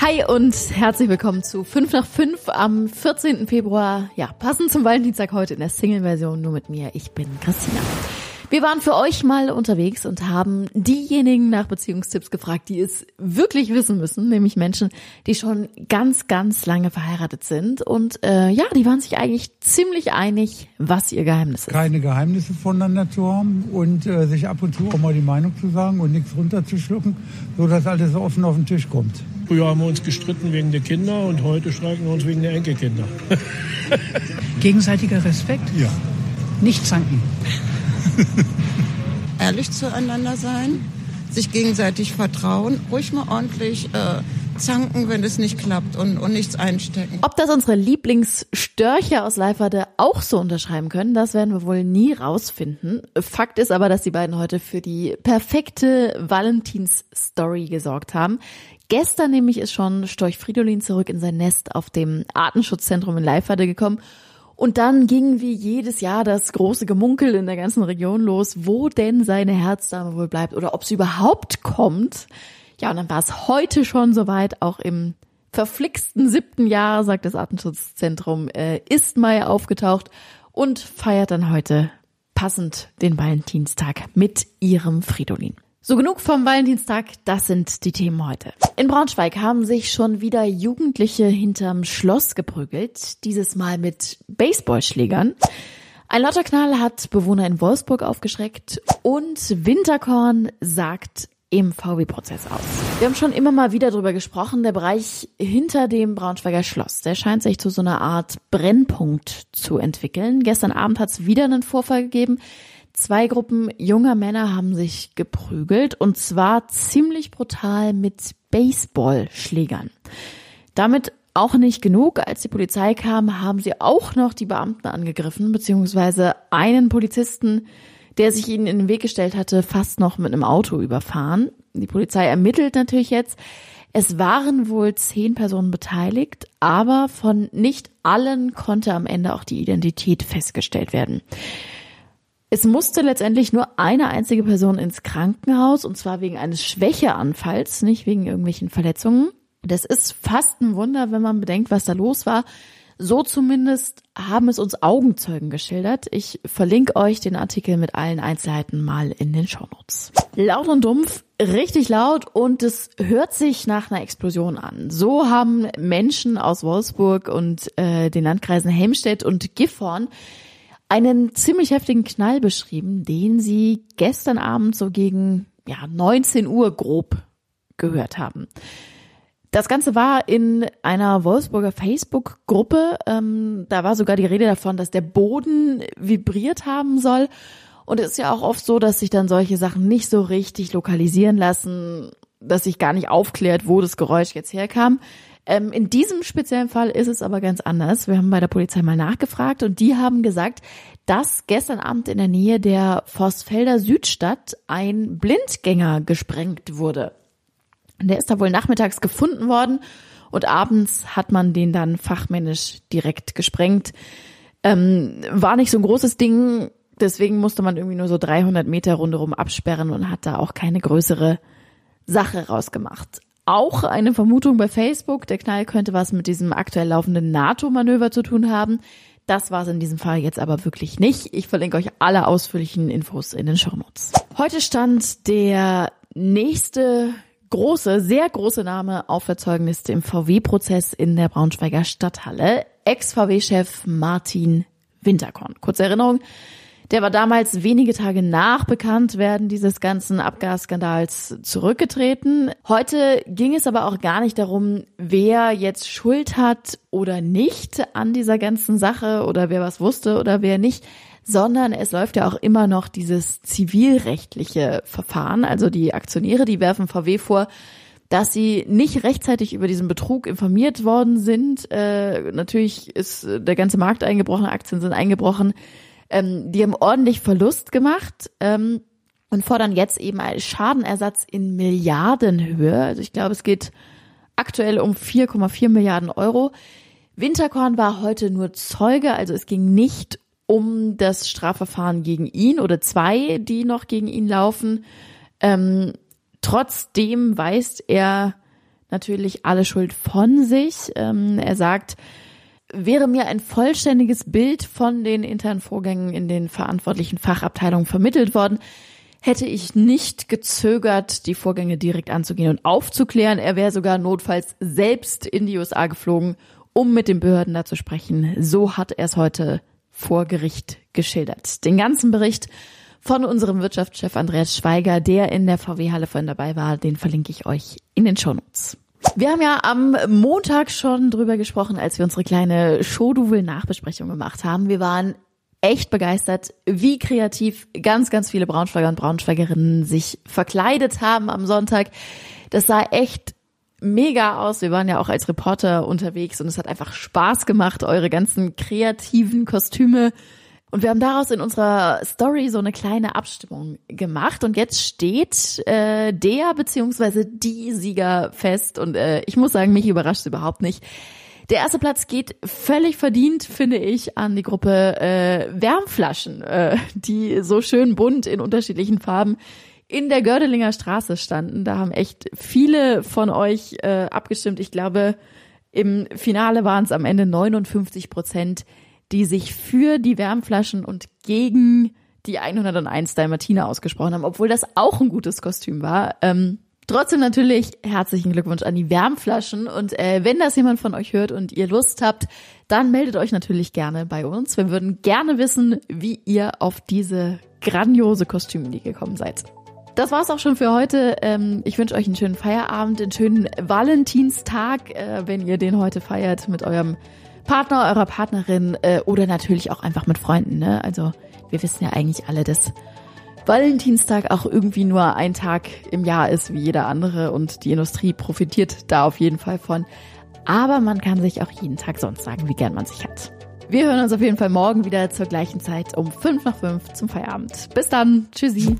Hi und herzlich willkommen zu 5 nach 5 am 14. Februar. Ja, passend zum Valentinstag heute in der Single-Version nur mit mir. Ich bin Christina. Wir waren für euch mal unterwegs und haben diejenigen nach Beziehungstipps gefragt, die es wirklich wissen müssen, nämlich Menschen, die schon ganz, ganz lange verheiratet sind. Und äh, ja, die waren sich eigentlich ziemlich einig, was ihr Geheimnis ist. Keine Geheimnisse voneinander zu haben und äh, sich ab und zu auch mal die Meinung zu sagen und nichts runterzuschlucken, so dass alles offen auf den Tisch kommt. Früher haben wir uns gestritten wegen der Kinder und heute streiten wir uns wegen der Enkelkinder. Gegenseitiger Respekt? Ja. Nicht zanken. Ehrlich zueinander sein, sich gegenseitig vertrauen, ruhig mal ordentlich äh, zanken, wenn es nicht klappt und, und nichts einstecken. Ob das unsere Lieblingsstörche aus Leiferde auch so unterschreiben können, das werden wir wohl nie rausfinden. Fakt ist aber, dass die beiden heute für die perfekte Valentins-Story gesorgt haben. Gestern nämlich ist schon Storch Fridolin zurück in sein Nest auf dem Artenschutzzentrum in Leiferde gekommen und dann ging wie jedes Jahr das große Gemunkel in der ganzen Region los, wo denn seine Herzdame wohl bleibt oder ob sie überhaupt kommt. Ja, und dann war es heute schon soweit, auch im verflixten siebten Jahr, sagt das Artenschutzzentrum, äh, ist Mai aufgetaucht und feiert dann heute passend den Valentinstag mit ihrem Fridolin. So genug vom Valentinstag, das sind die Themen heute. In Braunschweig haben sich schon wieder Jugendliche hinterm Schloss geprügelt, dieses Mal mit Baseballschlägern. Ein Lotterknall hat Bewohner in Wolfsburg aufgeschreckt und Winterkorn sagt im VW-Prozess aus. Wir haben schon immer mal wieder darüber gesprochen, der Bereich hinter dem Braunschweiger Schloss, der scheint sich zu so einer Art Brennpunkt zu entwickeln. Gestern Abend hat es wieder einen Vorfall gegeben. Zwei Gruppen junger Männer haben sich geprügelt und zwar ziemlich brutal mit Baseballschlägern. Damit auch nicht genug. Als die Polizei kam, haben sie auch noch die Beamten angegriffen, beziehungsweise einen Polizisten, der sich ihnen in den Weg gestellt hatte, fast noch mit einem Auto überfahren. Die Polizei ermittelt natürlich jetzt. Es waren wohl zehn Personen beteiligt, aber von nicht allen konnte am Ende auch die Identität festgestellt werden. Es musste letztendlich nur eine einzige Person ins Krankenhaus und zwar wegen eines Schwächeanfalls, nicht wegen irgendwelchen Verletzungen. Das ist fast ein Wunder, wenn man bedenkt, was da los war. So zumindest haben es uns Augenzeugen geschildert. Ich verlinke euch den Artikel mit allen Einzelheiten mal in den Shownotes. Laut und dumpf, richtig laut und es hört sich nach einer Explosion an. So haben Menschen aus Wolfsburg und äh, den Landkreisen Helmstedt und Gifhorn einen ziemlich heftigen Knall beschrieben, den sie gestern Abend so gegen ja, 19 Uhr grob gehört haben. Das Ganze war in einer Wolfsburger Facebook-Gruppe. Ähm, da war sogar die Rede davon, dass der Boden vibriert haben soll. Und es ist ja auch oft so, dass sich dann solche Sachen nicht so richtig lokalisieren lassen, dass sich gar nicht aufklärt, wo das Geräusch jetzt herkam. Ähm, in diesem speziellen Fall ist es aber ganz anders. Wir haben bei der Polizei mal nachgefragt und die haben gesagt, dass gestern Abend in der Nähe der Forstfelder Südstadt ein Blindgänger gesprengt wurde. Der ist da wohl nachmittags gefunden worden und abends hat man den dann fachmännisch direkt gesprengt. Ähm, war nicht so ein großes Ding, deswegen musste man irgendwie nur so 300 Meter rundherum absperren und hat da auch keine größere Sache rausgemacht auch eine Vermutung bei Facebook, der Knall könnte was mit diesem aktuell laufenden NATO-Manöver zu tun haben. Das war es in diesem Fall jetzt aber wirklich nicht. Ich verlinke euch alle ausführlichen Infos in den Shownotes. Heute stand der nächste große, sehr große Name auf der Zeugenliste im VW-Prozess in der Braunschweiger Stadthalle. Ex-VW-Chef Martin Winterkorn. Kurze Erinnerung. Der war damals wenige Tage nach Bekanntwerden dieses ganzen Abgasskandals zurückgetreten. Heute ging es aber auch gar nicht darum, wer jetzt Schuld hat oder nicht an dieser ganzen Sache oder wer was wusste oder wer nicht, sondern es läuft ja auch immer noch dieses zivilrechtliche Verfahren. Also die Aktionäre, die werfen VW vor, dass sie nicht rechtzeitig über diesen Betrug informiert worden sind. Äh, natürlich ist der ganze Markt eingebrochen, Aktien sind eingebrochen. Ähm, die haben ordentlich Verlust gemacht ähm, und fordern jetzt eben einen Schadenersatz in Milliardenhöhe. Also ich glaube, es geht aktuell um 4,4 Milliarden Euro. Winterkorn war heute nur Zeuge, also es ging nicht um das Strafverfahren gegen ihn oder zwei, die noch gegen ihn laufen. Ähm, trotzdem weist er natürlich alle Schuld von sich. Ähm, er sagt, wäre mir ein vollständiges Bild von den internen Vorgängen in den verantwortlichen Fachabteilungen vermittelt worden, hätte ich nicht gezögert, die Vorgänge direkt anzugehen und aufzuklären. Er wäre sogar notfalls selbst in die USA geflogen, um mit den Behörden da zu sprechen. So hat er es heute vor Gericht geschildert. Den ganzen Bericht von unserem Wirtschaftschef Andreas Schweiger, der in der VW-Halle von dabei war, den verlinke ich euch in den Shownotes. Wir haben ja am Montag schon drüber gesprochen, als wir unsere kleine Showduvel-Nachbesprechung gemacht haben. Wir waren echt begeistert, wie kreativ ganz, ganz viele Braunschweiger und Braunschweigerinnen sich verkleidet haben am Sonntag. Das sah echt mega aus. Wir waren ja auch als Reporter unterwegs und es hat einfach Spaß gemacht, eure ganzen kreativen Kostüme. Und wir haben daraus in unserer Story so eine kleine Abstimmung gemacht und jetzt steht äh, der beziehungsweise die Sieger fest und äh, ich muss sagen, mich überrascht überhaupt nicht. Der erste Platz geht völlig verdient, finde ich, an die Gruppe äh, Wärmflaschen, äh, die so schön bunt in unterschiedlichen Farben in der Gördelinger Straße standen. Da haben echt viele von euch äh, abgestimmt. Ich glaube, im Finale waren es am Ende 59 Prozent, die sich für die Wärmflaschen und gegen die 101 Dalmatiner ausgesprochen haben, obwohl das auch ein gutes Kostüm war. Ähm, Trotzdem natürlich herzlichen Glückwunsch an die Wärmflaschen und äh, wenn das jemand von euch hört und ihr Lust habt, dann meldet euch natürlich gerne bei uns. Wir würden gerne wissen, wie ihr auf diese grandiose Kostümidee gekommen seid. Das war's auch schon für heute. Ähm, ich wünsche euch einen schönen Feierabend, einen schönen Valentinstag, äh, wenn ihr den heute feiert mit eurem Partner, eurer Partnerin äh, oder natürlich auch einfach mit Freunden. Ne? Also wir wissen ja eigentlich alle, dass Valentinstag auch irgendwie nur ein Tag im Jahr ist wie jeder andere und die Industrie profitiert da auf jeden Fall von. Aber man kann sich auch jeden Tag sonst sagen, wie gern man sich hat. Wir hören uns auf jeden Fall morgen wieder zur gleichen Zeit um fünf nach fünf zum Feierabend. Bis dann. Tschüssi.